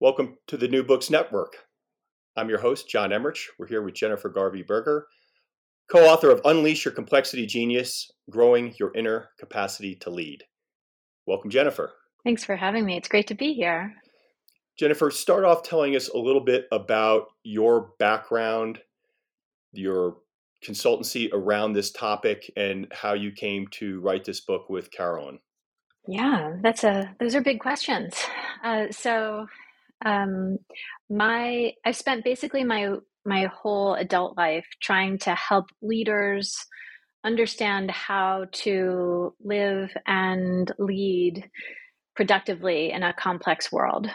Welcome to the New Books Network. I'm your host, John Emmerich. We're here with Jennifer Garvey Berger, co author of Unleash Your Complexity Genius Growing Your Inner Capacity to Lead. Welcome, Jennifer. Thanks for having me. It's great to be here. Jennifer, start off telling us a little bit about your background, your consultancy around this topic, and how you came to write this book with Carolyn. Yeah, that's a those are big questions. Uh, so um, my I've spent basically my my whole adult life trying to help leaders understand how to live and lead productively in a complex world.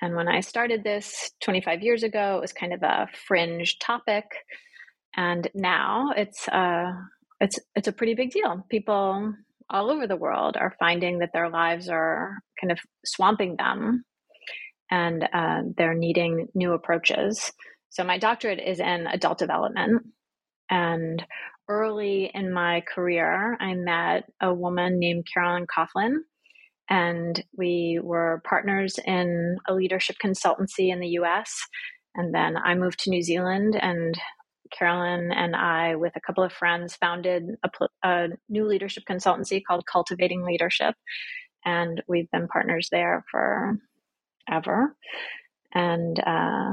And when I started this 25 years ago, it was kind of a fringe topic, and now it's uh, it's it's a pretty big deal. People all over the world are finding that their lives are kind of swamping them and uh, they're needing new approaches. So, my doctorate is in adult development. And early in my career, I met a woman named Carolyn Coughlin, and we were partners in a leadership consultancy in the US. And then I moved to New Zealand, and Carolyn and I, with a couple of friends, founded a, a new leadership consultancy called Cultivating Leadership. And we've been partners there for ever. And uh,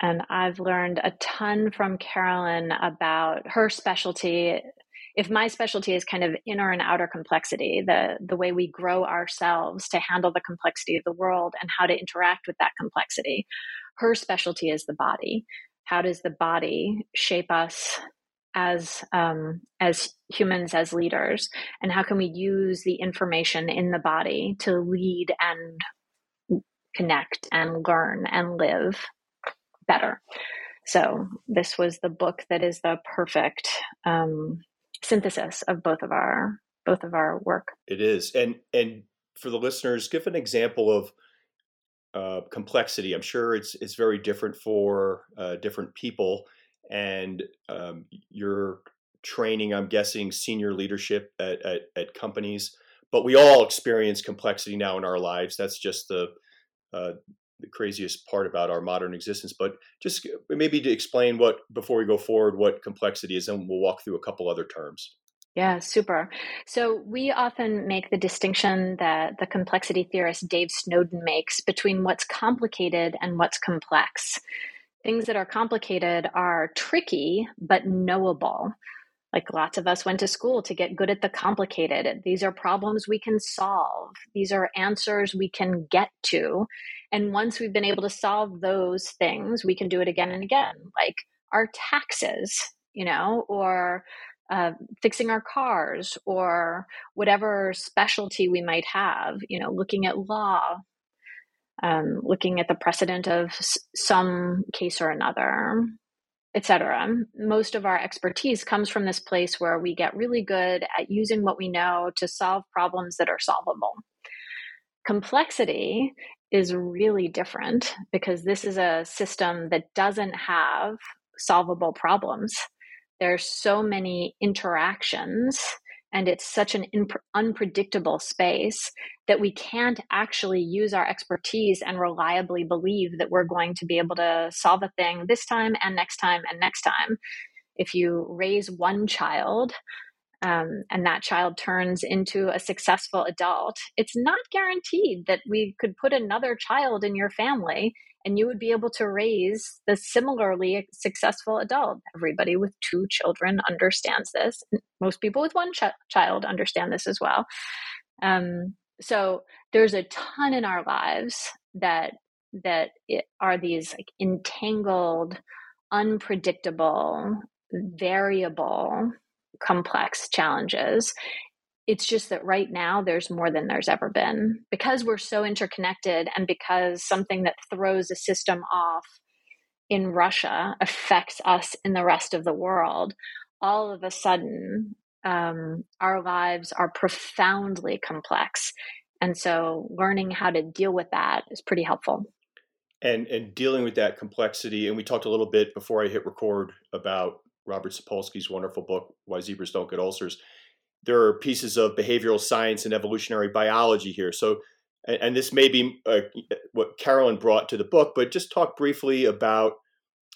and I've learned a ton from Carolyn about her specialty. If my specialty is kind of inner and outer complexity, the the way we grow ourselves to handle the complexity of the world and how to interact with that complexity, her specialty is the body. How does the body shape us as um, as humans as leaders, and how can we use the information in the body to lead and connect and learn and live better. So this was the book that is the perfect um, synthesis of both of our both of our work. It is, and and for the listeners, give an example of uh, complexity. I'm sure it's it's very different for uh, different people, and um, your training, I'm guessing, senior leadership at, at, at companies. But we all experience complexity now in our lives. That's just the uh, the craziest part about our modern existence. But just maybe to explain what before we go forward, what complexity is, and we'll walk through a couple other terms. Yeah, super. So we often make the distinction that the complexity theorist Dave Snowden makes between what's complicated and what's complex. Things that are complicated are tricky but knowable. Like lots of us went to school to get good at the complicated. These are problems we can solve. These are answers we can get to. And once we've been able to solve those things, we can do it again and again, like our taxes, you know, or uh, fixing our cars, or whatever specialty we might have, you know, looking at law, um, looking at the precedent of s- some case or another etc. Most of our expertise comes from this place where we get really good at using what we know to solve problems that are solvable. Complexity is really different because this is a system that doesn't have solvable problems. There's so many interactions and it's such an imp- unpredictable space that we can't actually use our expertise and reliably believe that we're going to be able to solve a thing this time and next time and next time. If you raise one child um, and that child turns into a successful adult, it's not guaranteed that we could put another child in your family and you would be able to raise the similarly successful adult. Everybody with two children understands this. Most people with one ch- child understand this as well. Um, so there's a ton in our lives that that are these like entangled, unpredictable, variable, complex challenges. It's just that right now there's more than there's ever been because we're so interconnected and because something that throws a system off in Russia affects us in the rest of the world. All of a sudden, um, our lives are profoundly complex. And so learning how to deal with that is pretty helpful. And and dealing with that complexity, and we talked a little bit before I hit record about Robert Sapolsky's wonderful book, Why Zebras Don't Get Ulcers. There are pieces of behavioral science and evolutionary biology here. So, and, and this may be uh, what Carolyn brought to the book, but just talk briefly about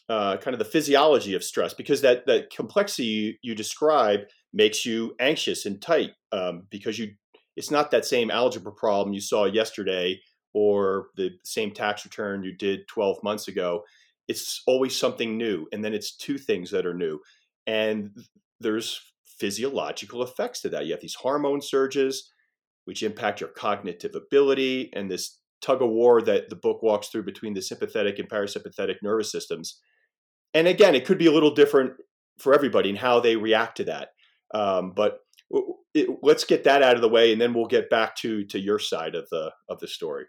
uh, kind of the physiology of stress, because that that complexity you, you describe makes you anxious and tight um, because you it's not that same algebra problem you saw yesterday or the same tax return you did 12 months ago it's always something new and then it's two things that are new and there's physiological effects to that. You have these hormone surges which impact your cognitive ability and this tug of war that the book walks through between the sympathetic and parasympathetic nervous systems. And again it could be a little different for everybody and how they react to that. Um, but it, let's get that out of the way and then we'll get back to to your side of the of the story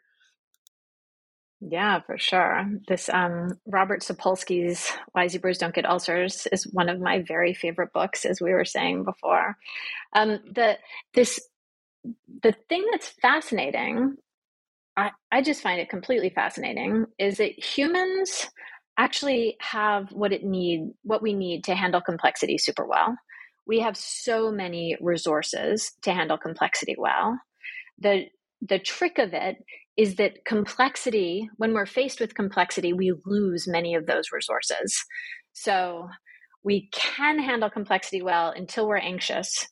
yeah, for sure. This um, Robert Sapolsky's Why Zebras Don't Get Ulcers is one of my very favorite books, as we were saying before. Um, the this the thing that's fascinating, I, I just find it completely fascinating, is that humans actually have what it need what we need to handle complexity super well. We have so many resources to handle complexity well. The the trick of it is that complexity, when we're faced with complexity, we lose many of those resources. So we can handle complexity well until we're anxious.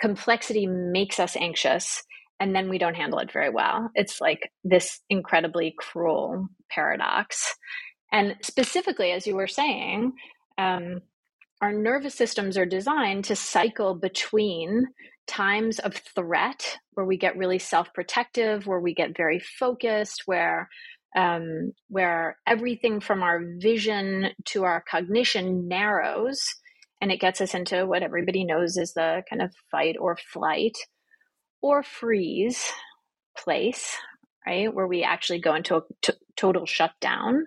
Complexity makes us anxious, and then we don't handle it very well. It's like this incredibly cruel paradox. And specifically, as you were saying, um, our nervous systems are designed to cycle between times of threat where we get really self-protective where we get very focused where um, where everything from our vision to our cognition narrows and it gets us into what everybody knows is the kind of fight or flight or freeze place right where we actually go into a t- total shutdown.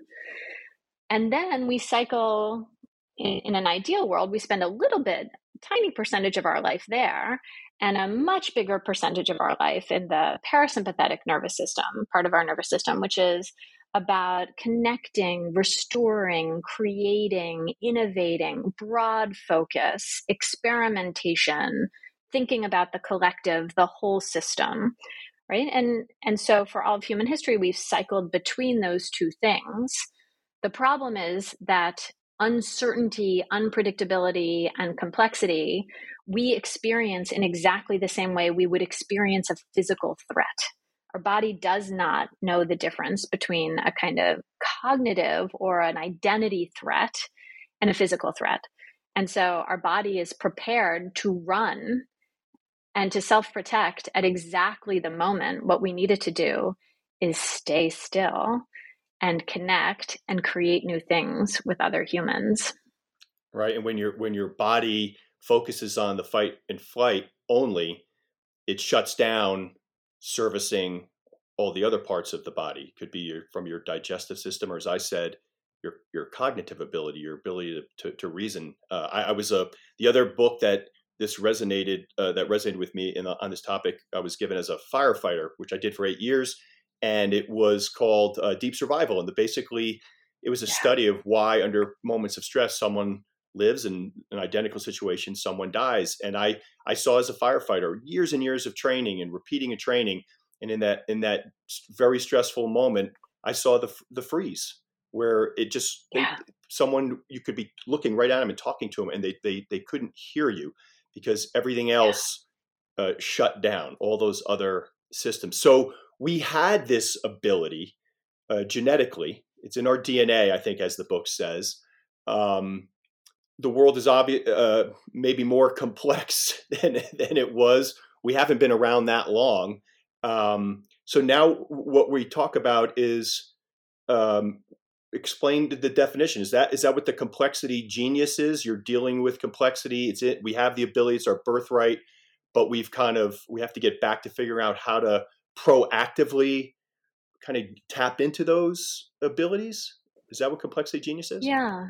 And then we cycle in, in an ideal world we spend a little bit tiny percentage of our life there and a much bigger percentage of our life in the parasympathetic nervous system, part of our nervous system, which is about connecting, restoring, creating, innovating, broad focus, experimentation, thinking about the collective, the whole system, right? And and so for all of human history we've cycled between those two things. The problem is that uncertainty, unpredictability, and complexity we experience in exactly the same way we would experience a physical threat. Our body does not know the difference between a kind of cognitive or an identity threat and a physical threat. And so our body is prepared to run and to self protect at exactly the moment. What we needed to do is stay still and connect and create new things with other humans. Right. And when your when your body focuses on the fight and flight only, it shuts down servicing all the other parts of the body. Could be your, from your digestive system, or as I said, your your cognitive ability, your ability to to, to reason. Uh, I, I, was a uh, the other book that this resonated uh, that resonated with me in, on this topic. I was given as a firefighter, which I did for eight years, and it was called uh, Deep Survival. And the, basically, it was a yeah. study of why, under moments of stress, someone lives in an identical situation someone dies and i i saw as a firefighter years and years of training and repeating a training and in that in that very stressful moment i saw the the freeze where it just yeah. they, someone you could be looking right at them and talking to them and they they they couldn't hear you because everything else uh, shut down, all those other systems. So we had this ability uh, genetically. It's in our DNA, I think, as the book says. Um, the world is obvious, uh, maybe more complex than than it was. We haven't been around that long, um, so now what we talk about is um, explain the definition. Is that is that what the complexity genius is? You're dealing with complexity. It's it. We have the ability. It's our birthright, but we've kind of we have to get back to figuring out how to proactively kind of tap into those abilities. Is that what complexity genius is? Yeah.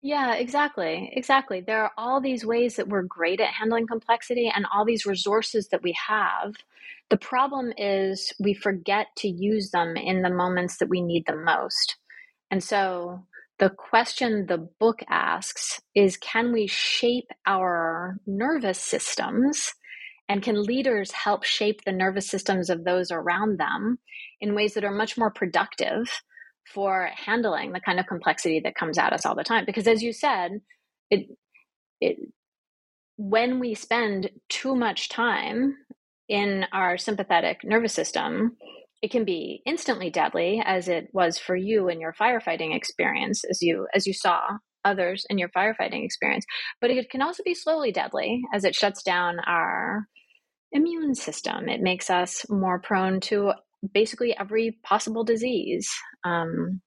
Yeah, exactly. Exactly. There are all these ways that we're great at handling complexity and all these resources that we have. The problem is we forget to use them in the moments that we need them most. And so the question the book asks is can we shape our nervous systems and can leaders help shape the nervous systems of those around them in ways that are much more productive for handling the kind of complexity that comes at us all the time? Because as you said it it when we spend too much time in our sympathetic nervous system it can be instantly deadly as it was for you in your firefighting experience as you as you saw others in your firefighting experience. But it can also be slowly deadly as it shuts down our immune system it makes us more prone to basically every possible disease, um,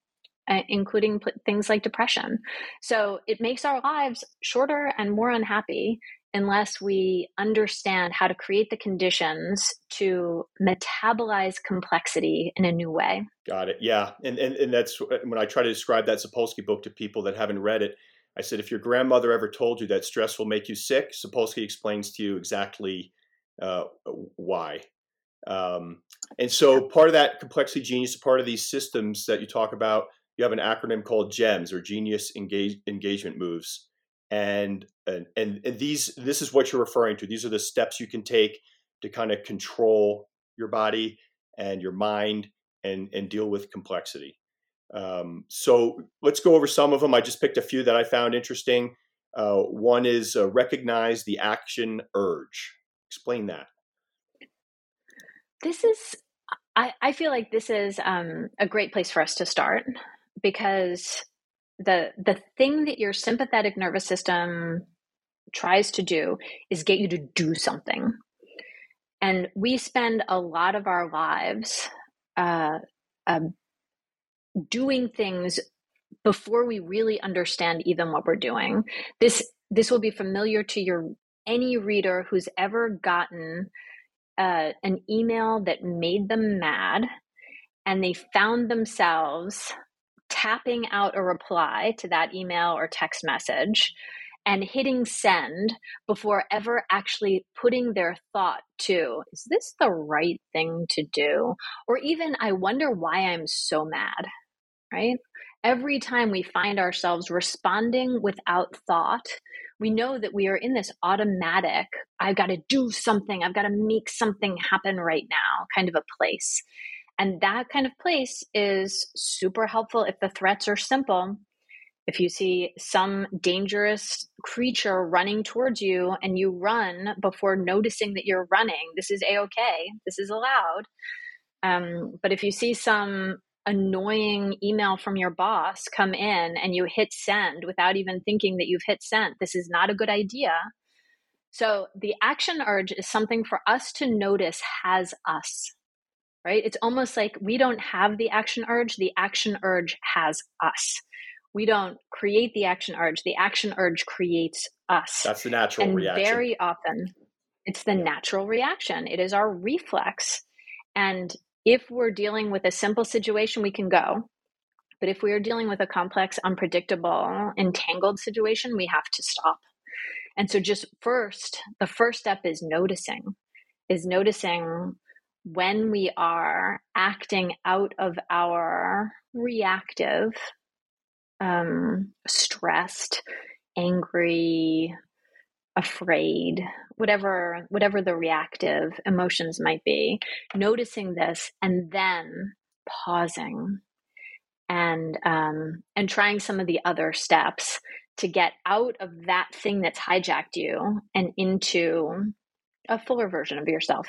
including p- things like depression. So it makes our lives shorter and more unhappy unless we understand how to create the conditions to metabolize complexity in a new way. Got it. Yeah. And, and, and that's uh, when I try to describe that Sapolsky book to people that haven't read it. I said, if your grandmother ever told you that stress will make you sick, Sapolsky explains to you exactly uh, why. Um, and so part of that complexity genius, part of these systems that you talk about, you have an acronym called GEMS or Genius Engage, Engagement Moves. And, and, and these, this is what you're referring to. These are the steps you can take to kind of control your body and your mind and, and deal with complexity. Um, so let's go over some of them. I just picked a few that I found interesting. Uh, one is uh, recognize the action urge. Explain that. This is I, I feel like this is um, a great place for us to start because the the thing that your sympathetic nervous system tries to do is get you to do something. And we spend a lot of our lives uh, uh, doing things before we really understand even what we're doing. This this will be familiar to your any reader who's ever gotten uh, an email that made them mad and they found themselves tapping out a reply to that email or text message and hitting send before ever actually putting their thought to is this the right thing to do? Or even i wonder why i'm so mad right every time we find ourselves responding without thought we know that we are in this automatic, I've got to do something, I've got to make something happen right now kind of a place. And that kind of place is super helpful if the threats are simple. If you see some dangerous creature running towards you and you run before noticing that you're running, this is a okay, this is allowed. Um, but if you see some annoying email from your boss come in and you hit send without even thinking that you've hit send. This is not a good idea. So the action urge is something for us to notice has us, right? It's almost like we don't have the action urge, the action urge has us. We don't create the action urge, the action urge creates us. That's the natural and reaction. Very often, it's the natural reaction, it is our reflex. And if we're dealing with a simple situation, we can go. But if we are dealing with a complex, unpredictable, entangled situation, we have to stop. And so, just first, the first step is noticing, is noticing when we are acting out of our reactive, um, stressed, angry, afraid whatever whatever the reactive emotions might be noticing this and then pausing and um, and trying some of the other steps to get out of that thing that's hijacked you and into a fuller version of yourself.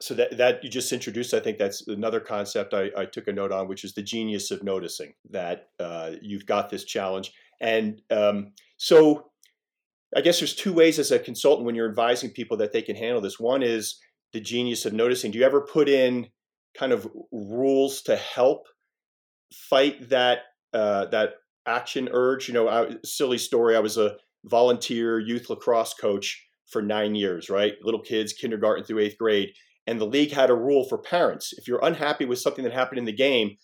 So that, that you just introduced i think that's another concept I, I took a note on which is the genius of noticing that uh, you've got this challenge. And um, so i guess there's two ways as a consultant when you're advising people that they can handle this one is the genius of noticing do you ever put in kind of rules to help fight that uh, that action urge you know I, silly story i was a volunteer youth lacrosse coach for nine years right little kids kindergarten through eighth grade and the league had a rule for parents. If you're unhappy with something that happened in the game,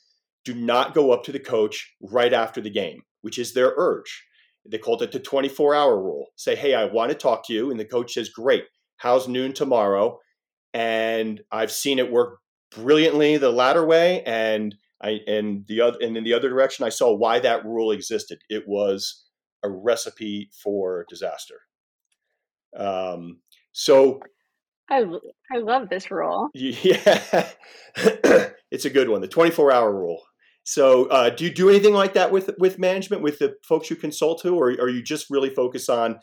do not go up to the coach right after the game, which is their urge. They called it the 24 hour rule. Say, hey, I want to talk to you. And the coach says, great. How's noon tomorrow? And I've seen it work brilliantly the latter way. And I and the other and in the other direction, I saw why that rule existed. It was a recipe for disaster. Um, so I, I love this rule. Yeah, it's a good one. The 24 hour rule. So, uh, do you do anything like that with with management, with the folks you consult to, or are you just really focused on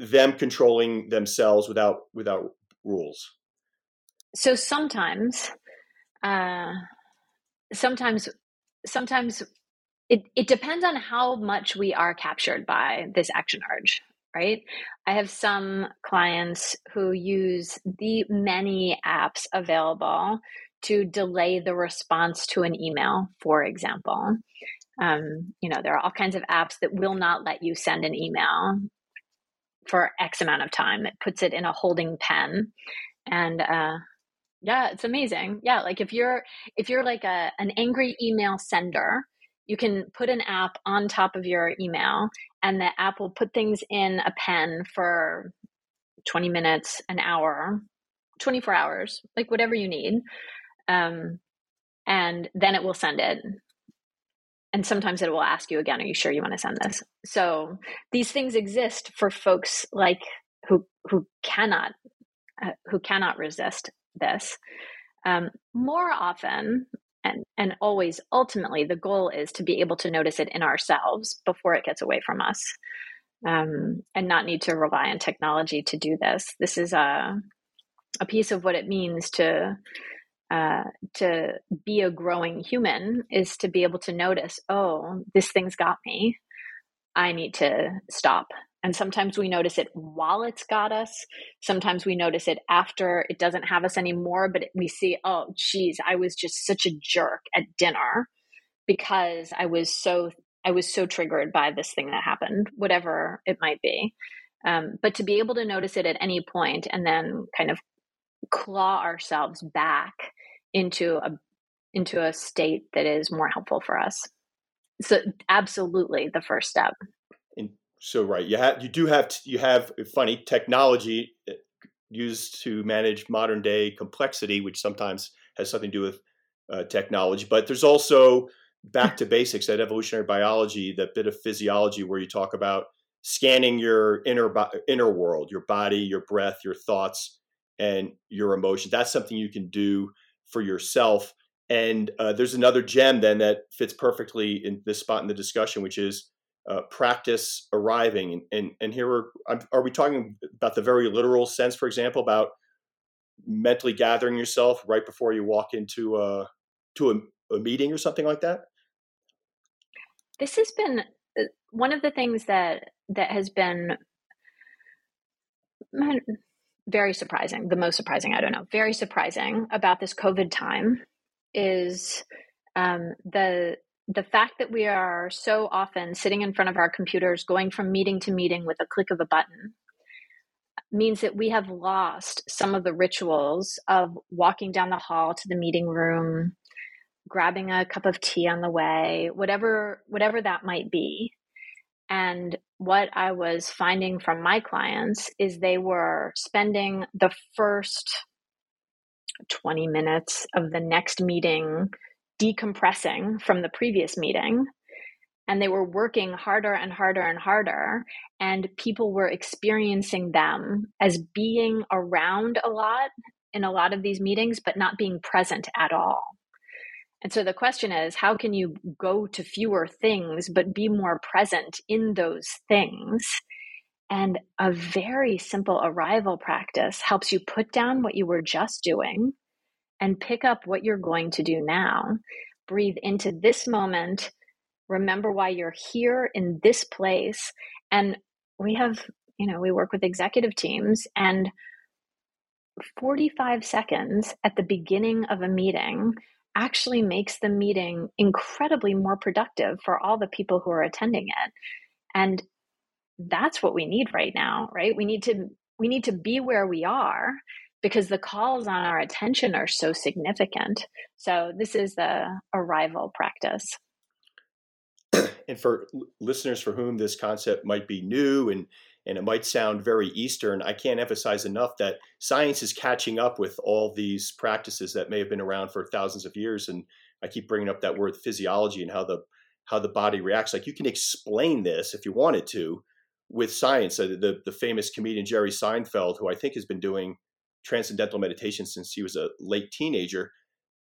them controlling themselves without without rules? So sometimes, uh, sometimes, sometimes it, it depends on how much we are captured by this action urge right? I have some clients who use the many apps available to delay the response to an email, for example. Um, you know, there are all kinds of apps that will not let you send an email for X amount of time. It puts it in a holding pen. And uh, yeah, it's amazing. Yeah, like if you're if you're like a an angry email sender, you can put an app on top of your email and the app will put things in a pen for 20 minutes an hour 24 hours like whatever you need um, and then it will send it. And sometimes it will ask you again are you sure you want to send this? So these things exist for folks like who who cannot uh, who cannot resist this. Um, more often and and always ultimately the goal is to be able to notice it in ourselves before it gets away from us um, and not need to rely on technology to do this. This is a a piece of what it means to uh, to be a growing human is to be able to notice oh this thing's got me i need to stop and sometimes we notice it while it's got us. Sometimes we notice it after it doesn't have us anymore, but we see, oh, geez, I was just such a jerk at dinner because I was so I was so triggered by this thing that happened, whatever it might be. Um, but to be able to notice it at any point and then kind of claw ourselves back into a into a state that is more helpful for us. So absolutely the first step And so right you have you do have you have funny technology eh, used to manage modern day complexity which sometimes has something to do with uh, technology but there's also back to basics that evolutionary biology that bit of physiology where you talk about scanning your inner inner world your body your breath your thoughts and your emotions that's something you can do for yourself and uh, there's another gem then that fits perfectly in this spot in the discussion which is uh, practice arriving. And, and, and here we're, are we talking about the very literal sense, for example, about mentally gathering yourself right before you walk into a, to a, a meeting or something like that? This has been uh, one of the things that that has been very surprising the most surprising i don't know very surprising about this covid time is um, the the fact that we are so often sitting in front of our computers, going from meeting to meeting with a click of a button, means that we have lost some of the rituals of walking down the hall to the meeting room, grabbing a cup of tea on the way, whatever whatever that might be. And what I was finding from my clients is they were spending the first 20 minutes of the next meeting decompressing from the previous meeting and they were working harder and harder and harder and people were experiencing them as being around a lot in a lot of these meetings but not being present at all And so the question is how can you go to fewer things but be more present in those things? And a very simple arrival practice helps you put down what you were just doing and pick up what you're going to do now. Breathe into this moment. Remember why you're here in this place. And we have, you know, we work with executive teams and 45 seconds at the beginning of a meeting actually makes the meeting incredibly more productive for all the people who are attending it. And that's what we need right now, right? We need to we need to be where we are because the calls on our attention are so significant. So this is the arrival practice. And for listeners for whom this concept might be new and and it might sound very Eastern, I can't emphasize enough that science is catching up with all these practices that may have been around for thousands of years. And I keep bringing up that word physiology and how the how the body reacts. Like you can explain this if you wanted to with science. Uh, the the famous comedian Jerry Seinfeld, who I think has been doing transcendental meditation since he was a late teenager,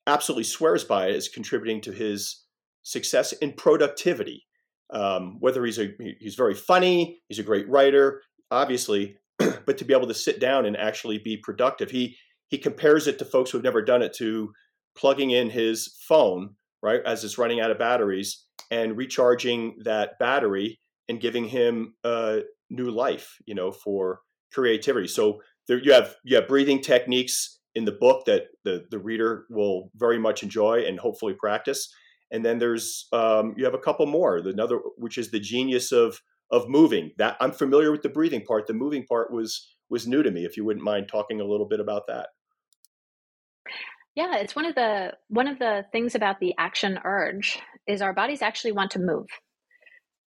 absolutely swears by it as contributing to his success in productivity um, whether he's a he's very funny, he's a great writer, obviously, but to be able to sit down and actually be productive, he he compares it to folks who've never done it to plugging in his phone right as it's running out of batteries and recharging that battery and giving him a new life, you know, for creativity. So there you have you have breathing techniques in the book that the the reader will very much enjoy and hopefully practice and then there's um, you have a couple more. Another, which is the genius of of moving. That I'm familiar with the breathing part. The moving part was was new to me. If you wouldn't mind talking a little bit about that. Yeah, it's one of the one of the things about the action urge is our bodies actually want to move.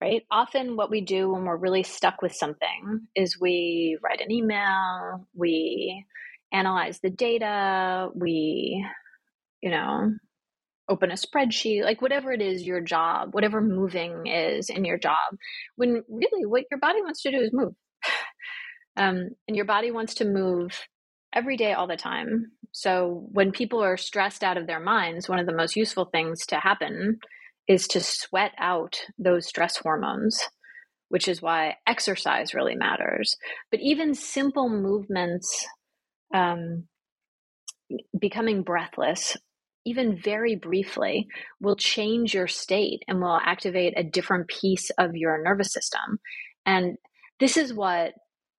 Right? Often what we do when we're really stuck with something is we write an email, we analyze the data, we you know, open a spreadsheet, like whatever it is your job, whatever moving is in your job, when really what your body wants to do is move. um, and your body wants to move every day, all the time. So when people are stressed out of their minds, one of the most useful things to happen is to sweat out those stress hormones, which is why exercise really matters. But even simple movements, um, becoming breathless even very briefly, will change your state and will activate a different piece of your nervous system. And this is what,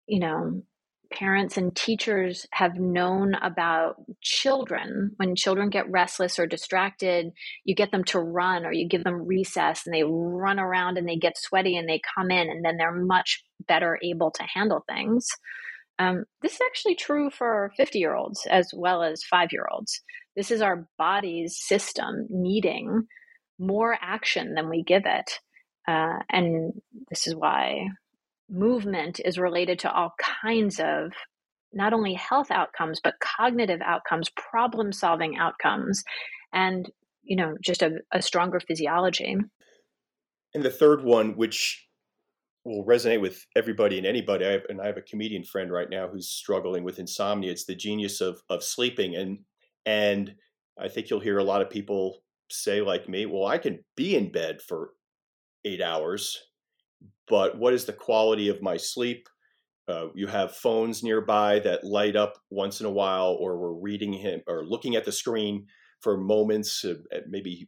you know, parents and teachers have known about children. When children get restless or distracted, you get them to run or you give them recess and they run around and they get sweaty and they come in and then they're much better able to handle things. Um, this is actually true for 50 year olds as well as five year olds. This is our body's system needing more action than we give it. Uh, and this is why movement is related to all kinds of not only health outcomes, but cognitive outcomes, problem solving outcomes, and you know, just a, a stronger physiology. And the third one, which will resonate with everybody and anybody. I have, and I have a comedian friend right now who's struggling with insomnia. It's the genius of of sleeping, and and I think you'll hear a lot of people say, like me, well, I can be in bed for eight hours, but what is the quality of my sleep? Uh, you have phones nearby that light up once in a while, or we're reading him or looking at the screen for moments, uh, maybe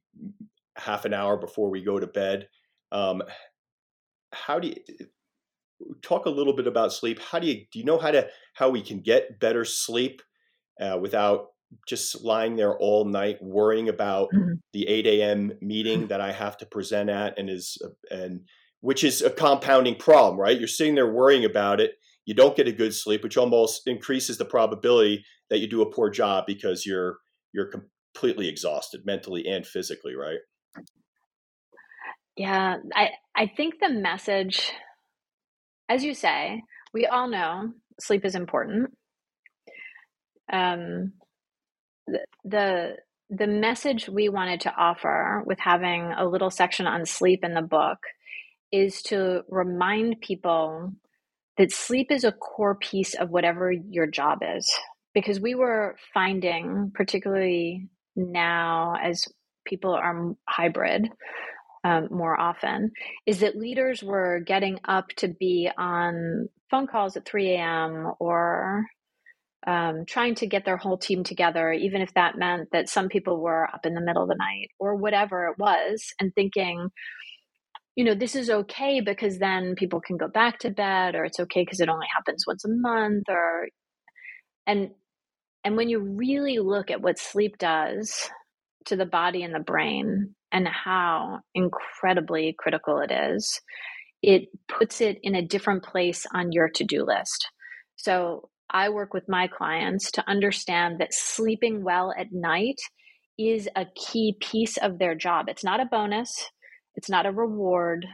half an hour before we go to bed. Um, how do you talk a little bit about sleep? How do you do you know how to how we can get better sleep uh, without just lying there all night worrying about mm-hmm. the 8 a.m. meeting that I have to present at and is uh, and which is a compounding problem, right? You're sitting there worrying about it. You don't get a good sleep, which almost increases the probability that you do a poor job because you're you're completely exhausted mentally and physically, right? Yeah, I I think the message as you say, we all know sleep is important. Um the the message we wanted to offer with having a little section on sleep in the book is to remind people that sleep is a core piece of whatever your job is because we were finding particularly now as people are hybrid um, more often is that leaders were getting up to be on phone calls at 3 a.m. or um, trying to get their whole team together, even if that meant that some people were up in the middle of the night or whatever it was, and thinking, you know, this is okay because then people can go back to bed, or it's okay because it only happens once a month, or and and when you really look at what sleep does to the body and the brain and how incredibly critical it is, it puts it in a different place on your to do list. So I work with my clients to understand that sleeping well at night is a key piece of their job. It's not a bonus, it's not a reward,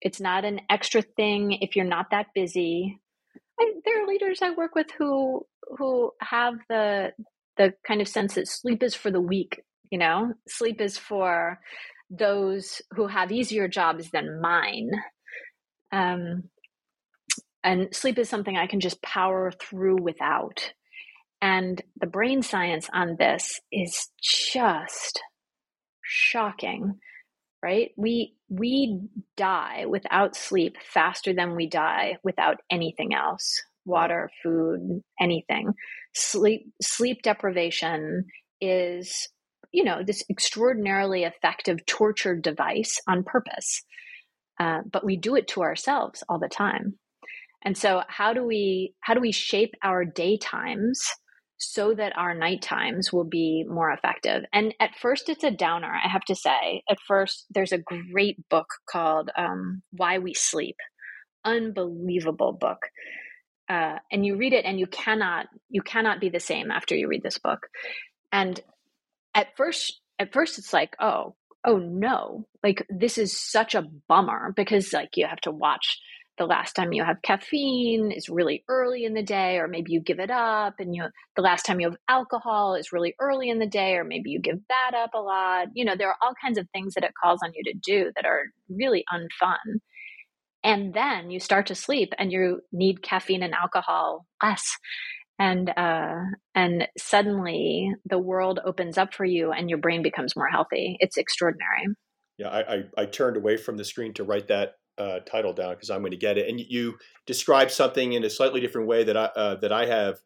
it's not an extra thing if you're not that busy. I, there are leaders I work with who who have the the kind of sense that sleep is for the weak, you know? Sleep is for those who have easier jobs than mine. Um, and sleep is something I can just power through without. And the brain science on this is just shocking, right? We we die without sleep faster than we die without anything else. Water, food, anything. Sleep sleep deprivation is you know this extraordinarily effective torture device on purpose. Uh, but we do it to ourselves all the time. And so how do we how do we shape our daytimes so that our night times will be more effective? And at first it's a downer i have to say. At first there's a great book called um, why we sleep. Unbelievable book. Uh, and you read it and you cannot you cannot be the same after you read this book. And at first at first it's like oh oh no. Like this is such a bummer because like you have to watch the last time you have caffeine is really early in the day or maybe you give it up and you the last time you have alcohol is really early in the day or maybe you give that up a lot. You know there are all kinds of things that it calls on you to do that are really unfun. And then you start to sleep and you need caffeine and alcohol less and uh, and suddenly the world opens up for you and your brain becomes more healthy. It's extraordinary. Yeah i i, I turned away from the screen to write that uh, title down because i'm going to get it. And you describe something in a slightly different way that i uh, that i have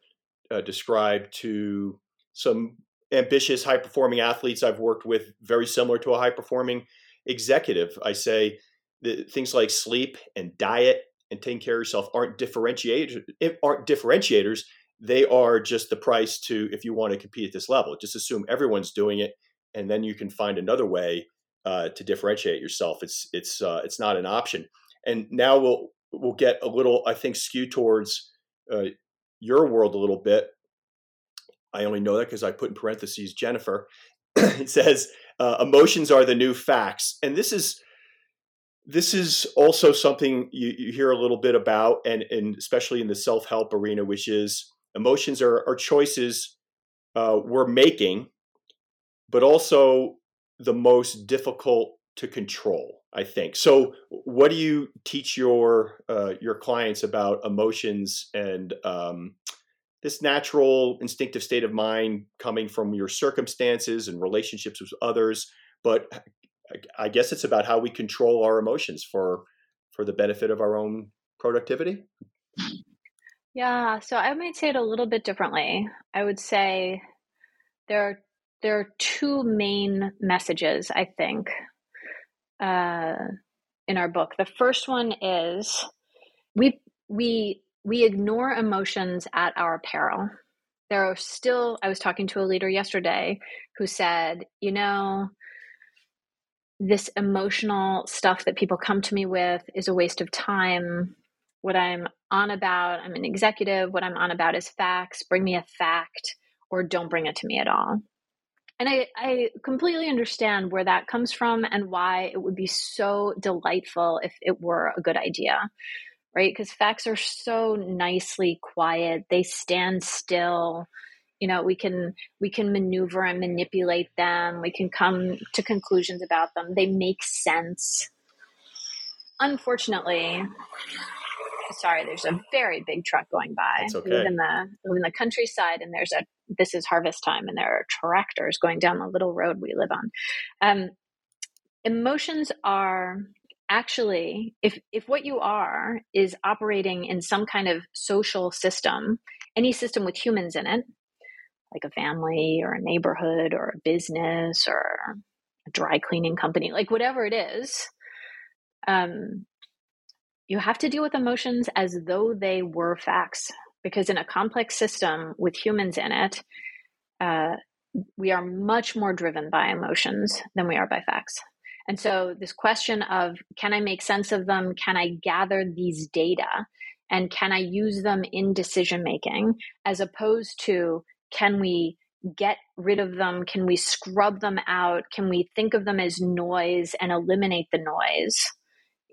uh, described to some ambitious high performing athletes i've worked with very similar to a high performing executive. I say that things like sleep and diet and taking care of yourself aren't differentiators aren't differentiators they are just the price to if you want to compete at this level. Just assume everyone's doing it, and then you can find another way uh, to differentiate yourself. It's it's uh, it's not an option. And now we'll we'll get a little, I think, skew towards uh, your world a little bit. I only know that because I put in parentheses Jennifer. it says uh, emotions are the new facts, and this is this is also something you, you hear a little bit about, and, and especially in the self help arena, which is emotions are, are choices uh, we're making, but also the most difficult to control. I think. So, what do you teach your uh, your clients about emotions and um, this natural instinctive state of mind coming from your circumstances and relationships with others? But I guess it's about how we control our emotions for for the benefit of our own productivity. Yeah, so I might say it a little bit differently. I would say there are there are two main messages I think uh, in our book. The first one is we we we ignore emotions at our peril. There are still. I was talking to a leader yesterday who said, you know, this emotional stuff that people come to me with is a waste of time what I'm on about, I'm an executive, what I'm on about is facts. Bring me a fact or don't bring it to me at all. And I, I completely understand where that comes from and why it would be so delightful if it were a good idea, right? Because facts are so nicely quiet, they stand still you know we can we can maneuver and manipulate them we can come to conclusions about them they make sense unfortunately sorry, there's a very big truck going by. That's okay. Live in the live in the countryside, and there's a this is harvest time and there are tractors going down the little road we live on. Um, emotions are actually if if what you are is operating in some kind of social system any system with humans in it like a family or a neighborhood or a business or a dry cleaning company like whatever it is um, you have to deal with emotions as though they were facts because in a complex system with humans in it uh, we are much more driven by emotions than we are by facts and so, this question of can I make sense of them? Can I gather these data? And can I use them in decision making as opposed to can we get rid of them? Can we scrub them out? Can we think of them as noise and eliminate the noise?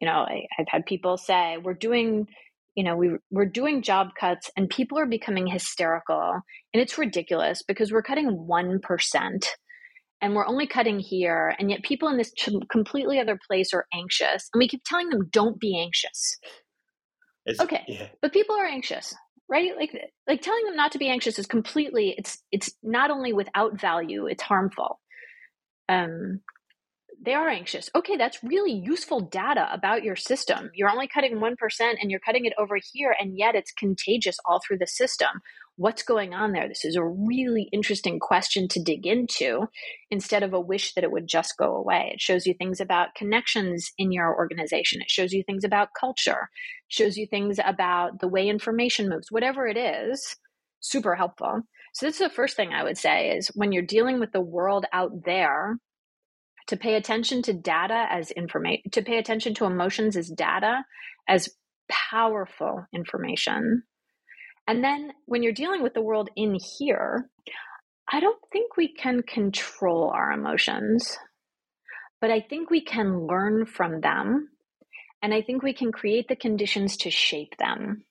You know, I, have had people say, we're doing, you know, we, we're doing job cuts and people are becoming hysterical. And it's ridiculous because we're cutting 1% and we're only cutting here and yet people in this completely other place are anxious and we keep telling them don't be anxious it's, okay yeah. but people are anxious right like like telling them not to be anxious is completely it's it's not only without value it's harmful um they are anxious okay that's really useful data about your system you're only cutting 1% and you're cutting it over here and yet it's contagious all through the system what's going on there? This is a really interesting question to dig into instead of a wish that it would just go away. It shows you things about connections in your organization, it shows you things about culture, it shows you things about the way information moves, whatever it is, super helpful. So, this is the first thing I would say is when you're dealing with the world out there, to pay attention to data as information, to pay attention to emotions as data, as powerful information and then when you're dealing with the world in here, I don't think we can control our emotions, but I think we can learn from them. And I think we can create the conditions to shape them.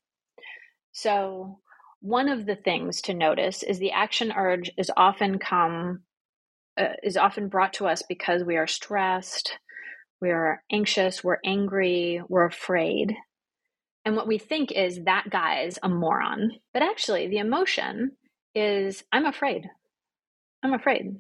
So, one of the things to notice is the action urge is often come uh, is often brought to us because we are stressed, we're anxious, we're angry, we're afraid. And what we think is that guy is a moron. But actually, the emotion is I'm afraid. I'm afraid.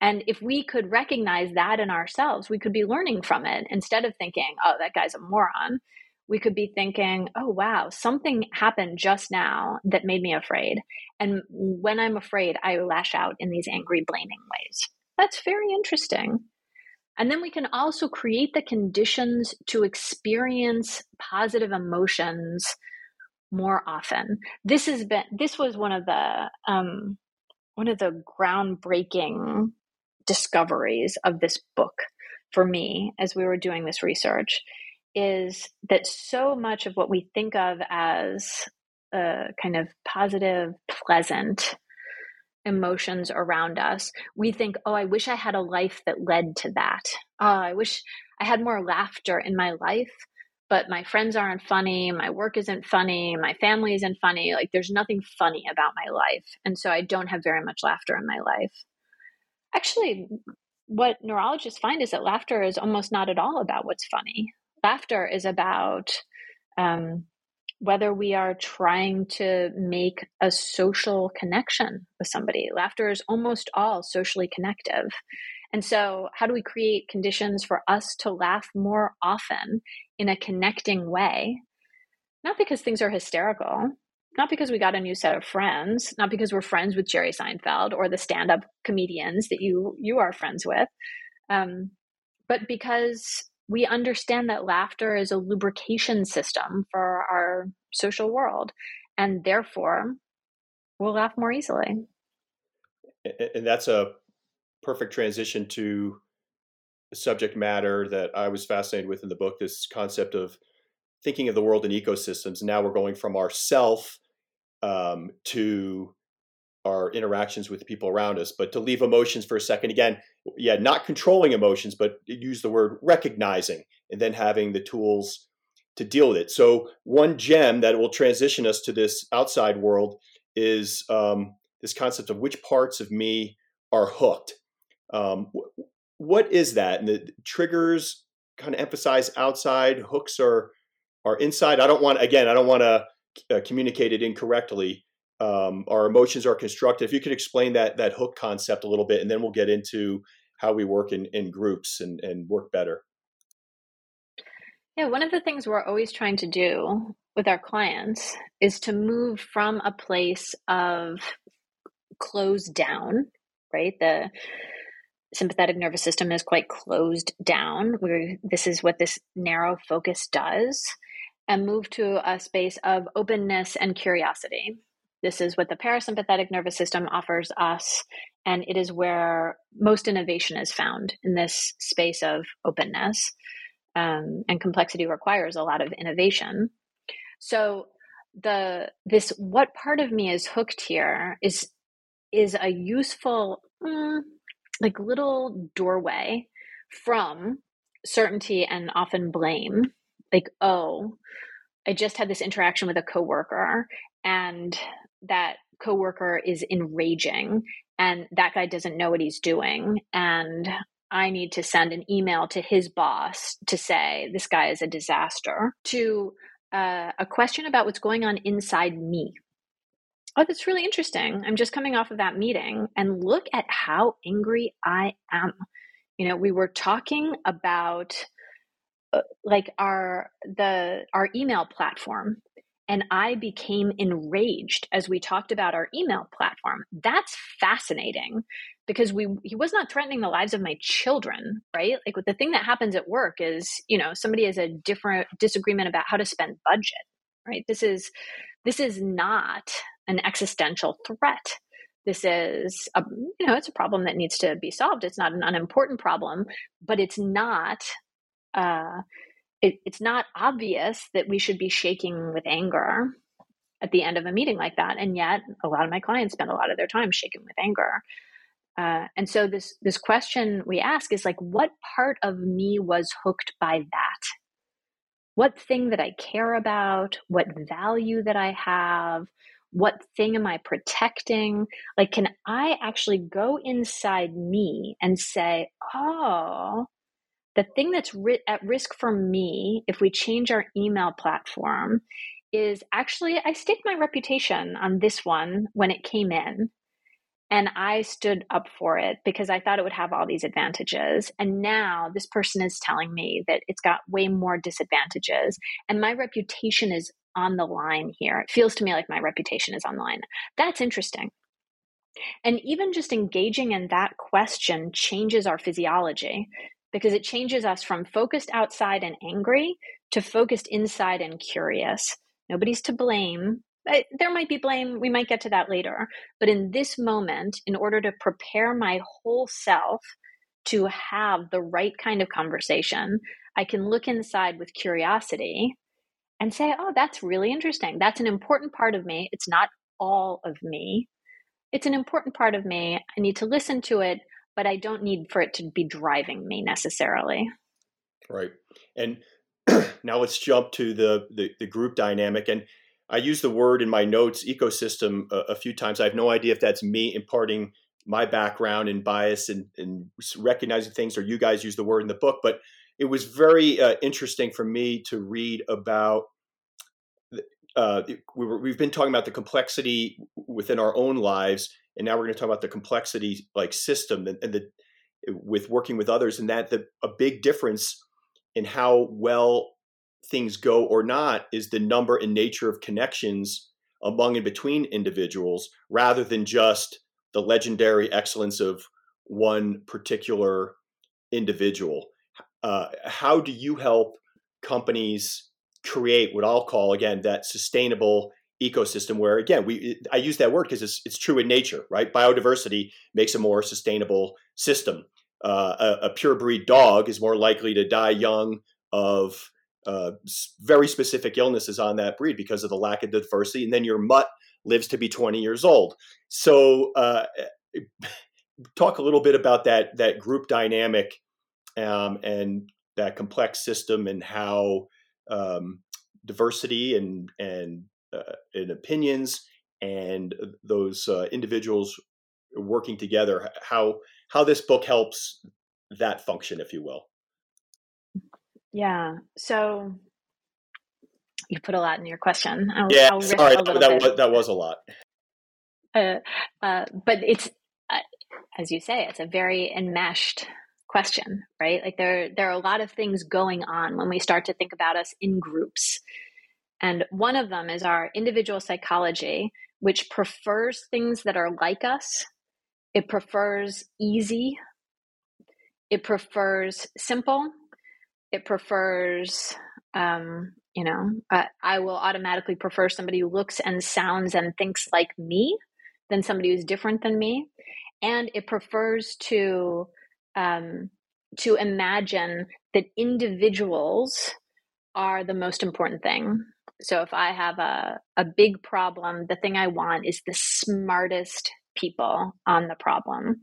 And if we could recognize that in ourselves, we could be learning from it instead of thinking, oh, that guy's a moron. We could be thinking, oh, wow, something happened just now that made me afraid. And when I'm afraid, I lash out in these angry, blaming ways. That's very interesting. And then we can also create the conditions to experience positive emotions more often. This has been this was one of the um, one of the groundbreaking discoveries of this book for me as we were doing this research is that so much of what we think of as a kind of positive, pleasant emotions around us, we think, oh, I wish I had a life that led to that. Oh, I wish I had more laughter in my life, but my friends aren't funny. My work isn't funny. My family isn't funny. Like, there's nothing funny about my life. And so I don't have very much laughter in my life. Actually, what neurologists find is that laughter is almost not at all about what's funny. Laughter is about um, whether we are trying to make a social connection with somebody. Laughter is almost all socially connective. And so, how do we create conditions for us to laugh more often in a connecting way? Not because things are hysterical, not because we got a new set of friends, not because we're friends with Jerry Seinfeld or the stand-up comedians that you you are friends with, um, but because we understand that laughter is a lubrication system for our social world and therefore we'll laugh more easily. And that's a perfect transition to the subject matter that i was fascinated with in the book this concept of thinking of the world in ecosystems. Now we're going from ourself um, to our interactions with the people around us. But to leave emotions for a second, again, yeah, not controlling emotions, but use the word recognizing and then having the tools to deal with it. So, one gem that will transition us to this outside world is um, this concept of which parts of me are hooked. Um, what is that? And the triggers kind of emphasize outside, hooks are are inside. I don't want again, I don't want to uh, communicate it incorrectly um, our emotions are constructed. If you could explain that that hook concept a little bit, and then we'll get into how we work in, in groups and, and work better. Yeah, one of the things we're always trying to do with our clients is to move from a place of closed down, right? The sympathetic nervous system is quite closed down. Where this is what this narrow focus does, and move to a space of openness and curiosity. This is what the parasympathetic nervous system offers us, and it is where most innovation is found in this space of openness. Um, and complexity requires a lot of innovation. So the this what part of me is hooked here is is a useful mm, like little doorway from certainty and often blame like oh i just had this interaction with a coworker and that coworker is enraging and that guy doesn't know what he's doing. And i need to send an email to his boss to say this guy is a disaster to uh, a question about what's going on inside me. Oh that's really interesting. I'm just coming off of that meeting and look at how angry i am. You know we were talking about uh, like our the our email platform and I became enraged as we talked about our email platform. That's fascinating because we he was not threatening the lives of my children, right? Like the thing that happens at work is, you know, somebody has a different disagreement about how to spend budget, right? This is this is not an existential threat. This is a you know, it's a problem that needs to be solved. It's not an unimportant problem, but it's not uh it, it's not obvious that we should be shaking with anger at the end of a meeting like that. And yet a lot of my clients spend a lot of their time shaking with anger. Uh, and so this this question we ask is like what part of me was hooked by that? What thing that i care about? What value that i have? What thing am i protecting? Like can i actually go inside me and say oh the thing that's ri- at risk for me if we change our email platform is actually I staked my reputation on this one when it came in. And I stood up for it because I thought it would have all these advantages. And now this person is telling me that it's got way more disadvantages. And my reputation is on the line here. It feels to me like my reputation is on the line. That's interesting. And even just engaging in that question changes our physiology because it changes us from focused outside and angry to focused inside and curious. Nobody's to blame. There might be blame. We might get to that later. But in this moment, in order to prepare my whole self to have the right kind of conversation, I can look inside with curiosity and say, oh, that's really interesting. That's an important part of me. It's not all of me. It's an important part of me. I need to listen to it, but I don't need for it to be driving me necessarily. Right. And now let's jump to the, the, the group dynamic. And I use the word in my notes ecosystem a, a, few times. I have no idea if that's me imparting my background and bias and, and recognizing things, or you guys use the word in the book. But it was very uh, interesting for me to read about. Uh, we were, we've been talking about the complexity within our own lives and now we're going to talk about the complexity like system and, and the with working with others and that the a big difference in how well things go or not is the number and nature of connections among and between individuals rather than just the legendary excellence of one particular individual. Uh, how do you help companies create what I'll call again that sustainable ecosystem where again we i use that word because it's, it's true in nature right? Biodiversity makes a more sustainable system. Uh, a, a, pure breed dog is more likely to die young of uh, very specific illnesses on that breed because of the lack of diversity and then your mutt lives to be 20 years old. So uh, talk a little bit about that that group dynamic um, and that complex system and how um, diversity and and uh, in opinions and those uh, individuals working together how how this book helps that function if you will. Yeah so you put a lot in your question. I'll, yeah I'll sorry that, that was, that was a lot. Uh, uh, but it's uh, as you say, it's a very enmeshed question, right? Like there there are a lot of things going on when we start to think about us in groups. And one of them is our individual psychology, which prefers things that are like us. It prefers easy. It prefers simple. It prefers, um, you know, I will automatically prefer somebody who looks and sounds and thinks like me than somebody who's different than me. And it prefers to um, to imagine that individuals are the most important thing. So if I have a, a big problem, the thing I want is the smartest people on the problem.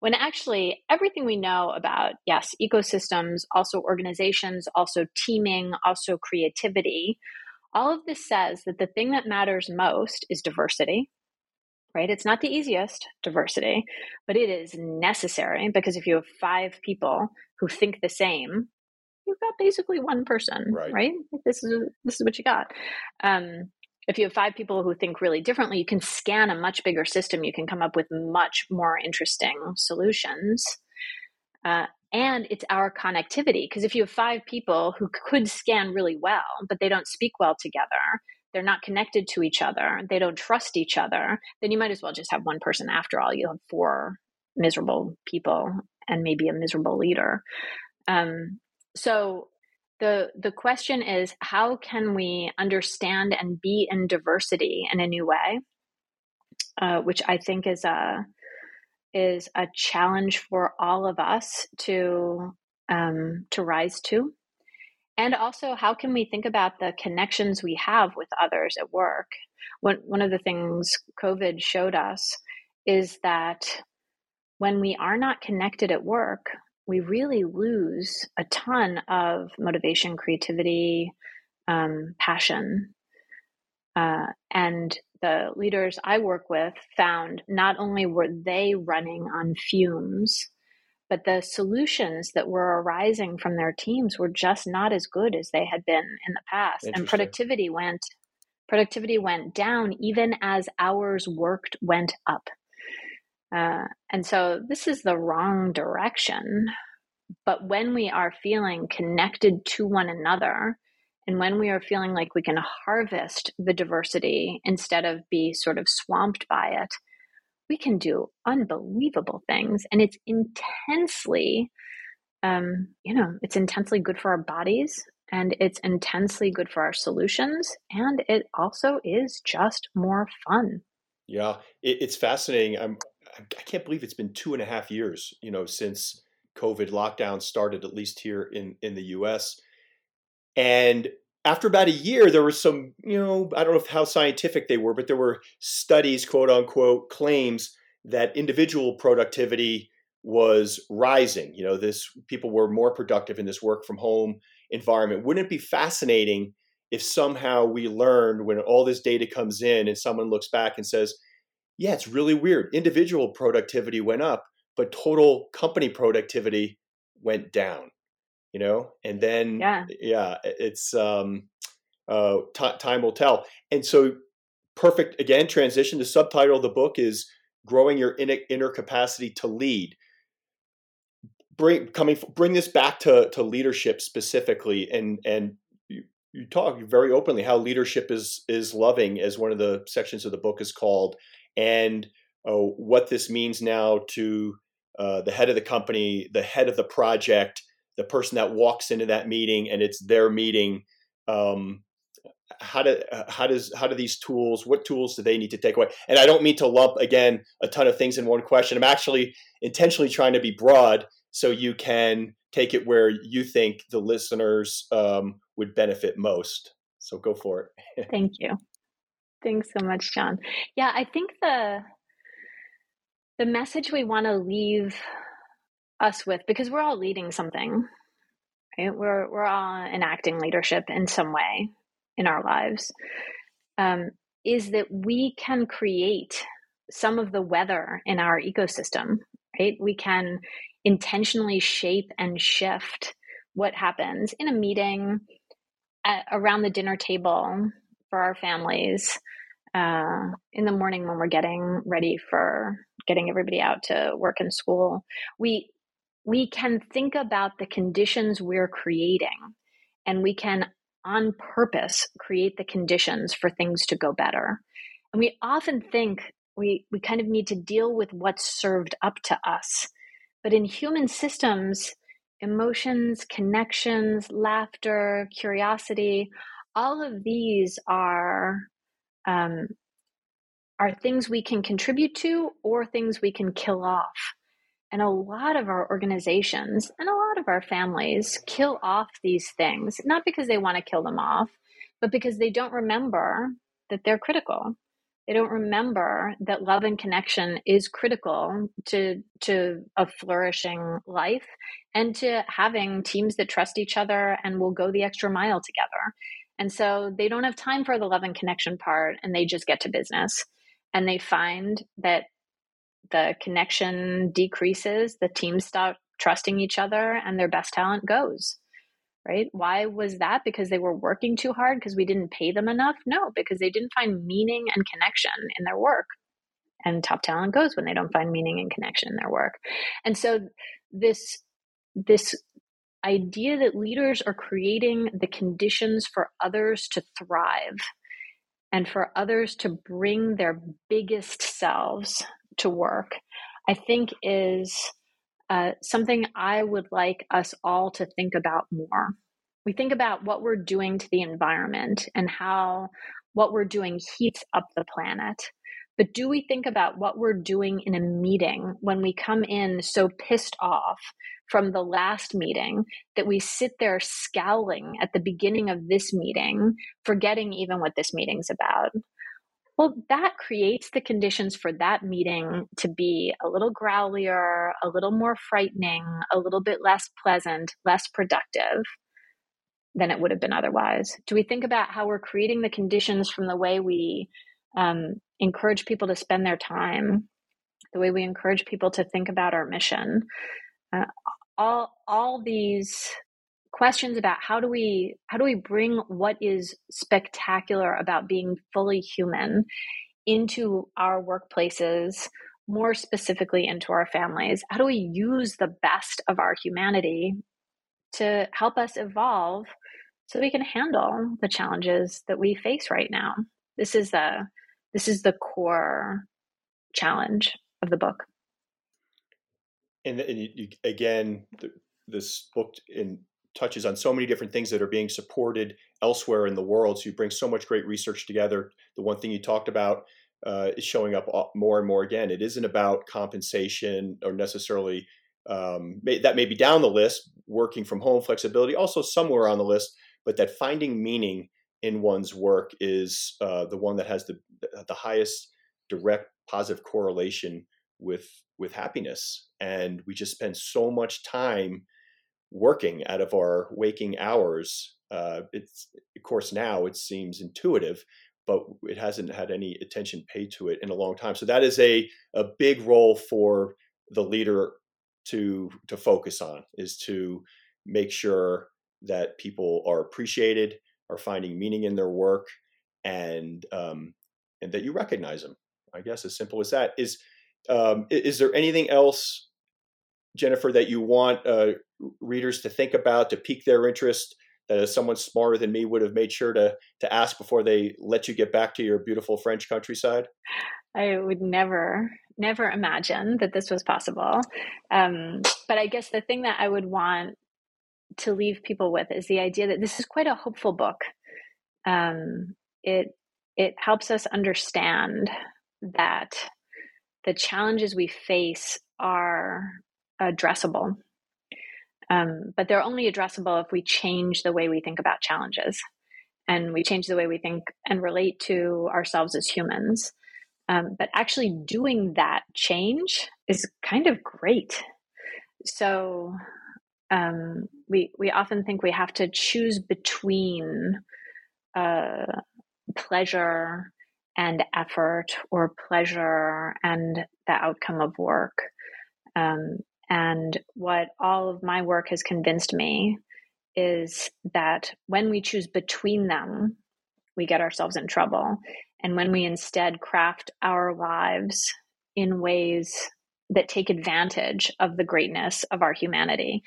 When actually, everything we know about, yes, ecosystems, also organizations, also teaming, also creativity, all of this says that the thing that matters most is diversity right? It's not the easiest diversity, but it is necessary because if you have five people who think the same, you've got basically one person, right? right? This is this is what you got. Um, if you have five people who think really differently, you can scan a much bigger system. You can come up with much more interesting solutions. Uh, and it's our connectivity because if you have five people who could scan really well, but they don't speak well together, they're not connected to each other, they don't trust each other, then you might as well just have one person after all. You'll have four miserable people and maybe a miserable leader. Um, so the the question is how can we understand and be in diversity in a new way, uh, which I think is a is a challenge for all of us to um, to rise to and also how can we think about the connections we have with others at work? One, one of the things covid showed us is that when we are not connected at work we really lose a ton of motivation creativity um, passion. Uh, and the leaders i work with found not only were they running on fumes but the solutions that were arising from their teams were just not as good as they had been in the past. And productivity went productivity went down even as hours worked went up. Uh, and so this is the wrong direction. But when we are feeling connected to one another and when we are feeling like we can harvest the diversity instead of be sort of swamped by it we can do unbelievable things and it's intensely um, you know it's intensely good for our bodies and it's intensely good for our solutions and it also is just more fun. Yeah it, it's fascinating i'm i can't believe it's been two and a half years you know since covid lockdown started at least here in in the us and after about a year, there were some, you know, I don't know how scientific they were, but there were studies, quote unquote, claims that individual productivity was rising. You know, this people were more productive in this work from home environment. Wouldn't it be fascinating if somehow we learned when all this data comes in and someone looks back and says, yeah, it's really weird. Individual productivity went up, but total company productivity went down you know and then yeah, yeah it's um uh t- time will tell. And so perfect again transition the subtitle of the book is growing your inner, inner capacity to lead. Bring coming bring this back to to leadership specifically and and you, you talk very openly how leadership is is loving as one of the sections of the book is called and uh, what this means now to uh, the head of the company the head of the project the person that walks into that meeting and it's their meeting um, how do how does how do these tools what tools do they need to take away? And i don't mean to lump again a ton of things in one question. I'm actually intentionally trying to be broad so you can take it where you think the listeners um, would benefit most. So go for it. Thank you. Thanks so much john. Yeah i think the the message we want to leave us with because we're all leading something right? We're we're all enacting leadership in some way in our lives. Um, is that we can create some of the weather in our ecosystem right? We can intentionally shape and shift what happens in a meeting at, around the dinner table for our families uh, in the morning when we're getting ready for getting everybody out to work and school. We we can think about the conditions we're creating, and we can on purpose create the conditions for things to go better. And we often think we we kind of need to deal with what's served up to us. But in human systems, emotions, connections, laughter, curiosity, all of these are um, are things we can contribute to or things we can kill off. And a lot of our organizations and a lot of our families kill off these things, not because they want to kill them off, but because they don't remember that they're critical. They don't remember that love and connection is critical to to a flourishing life and to having teams that trust each other and will go the extra mile together. And so they don't have time for the love and connection part and they just get to business. And they find that the connection decreases, the teams stop trusting each other, and their best talent goes right? Why was that? Because they were working too hard because we didn't pay them enough? No, because they didn't find meaning and connection in their work. And top talent goes when they don't find meaning and connection in their work. And so this this idea that leaders are creating the conditions for others to thrive and for others to bring their biggest selves to work, I think is uh, something I would like us all to think about more. We think about what we're doing to the environment and how what we're doing heats up the planet. But do we think about what we're doing in a meeting when we come in so pissed off from the last meeting that we sit there scowling at the beginning of this meeting, forgetting even what this meeting's about? Well, that creates the conditions for that meeting to be a little growlier, a little more frightening, a little bit less pleasant, less productive than it would have been otherwise. Do we think about how we're creating the conditions from the way we um, encourage people to spend their time, the way we encourage people to think about our mission? Uh, all all these questions about how do we how do we bring what is spectacular about being fully human into our workplaces more specifically into our families? How do we use the best of our humanity to help us evolve so we can handle the challenges that we face right now? This is the this is the core challenge of the book and, and you, again the, this book in touches on so many different things that are being supported elsewhere in the world. So you bring so much great research together. The one thing you talked about uh, is showing up more and more again. It isn't about compensation or necessarily um, may, that may be down the list, working from home, flexibility, also somewhere on the list, but that finding meaning in one's work is uh, the one that has the the highest direct positive correlation with with happiness. And we just spend so much time working out of our waking hours. Uh, it's of course now it seems intuitive, but it hasn't had any attention paid to it in a long time. So that is a a big role for the leader to to focus on is to make sure that people are appreciated, are finding meaning in their work, and um, and that you recognize them. I guess as simple as that is. Um, is there anything else Jennifer, that you want uh, readers to think about to pique their interest? That someone smarter than me would have made sure to to ask before they let you get back to your beautiful French countryside. I would never, never imagine that this was possible. Um, but I guess the thing that I would want to leave people with is the idea that this is quite a hopeful book. Um, it it helps us understand that the challenges we face are addressable. Um, but they're only addressable if we change the way we think about challenges and we change the way we think and relate to ourselves as humans. Um, but actually doing that change is kind of great. So um, we we often think we have to choose between uh, pleasure and effort, or pleasure and the outcome of work. Um, and what all of my work has convinced me is that when we choose between them, we get ourselves in trouble. And when we instead craft our lives in ways that take advantage of the greatness of our humanity,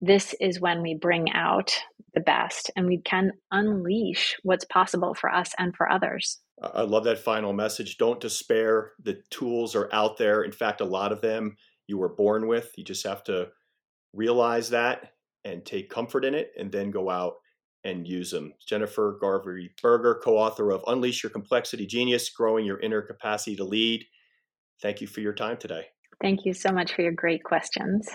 this is when we bring out the best and we can unleash what's possible for us and for others. I love that final message. Don't despair. The tools are out there. In fact, a lot of them you were born with. You just have to realize that and take comfort in it and then go out and use them. Jennifer Garvey Berger, co author of Unleash Your Complexity Genius Growing Your Inner Capacity to Lead. Thank you for your time today. Thank you so much for your great questions.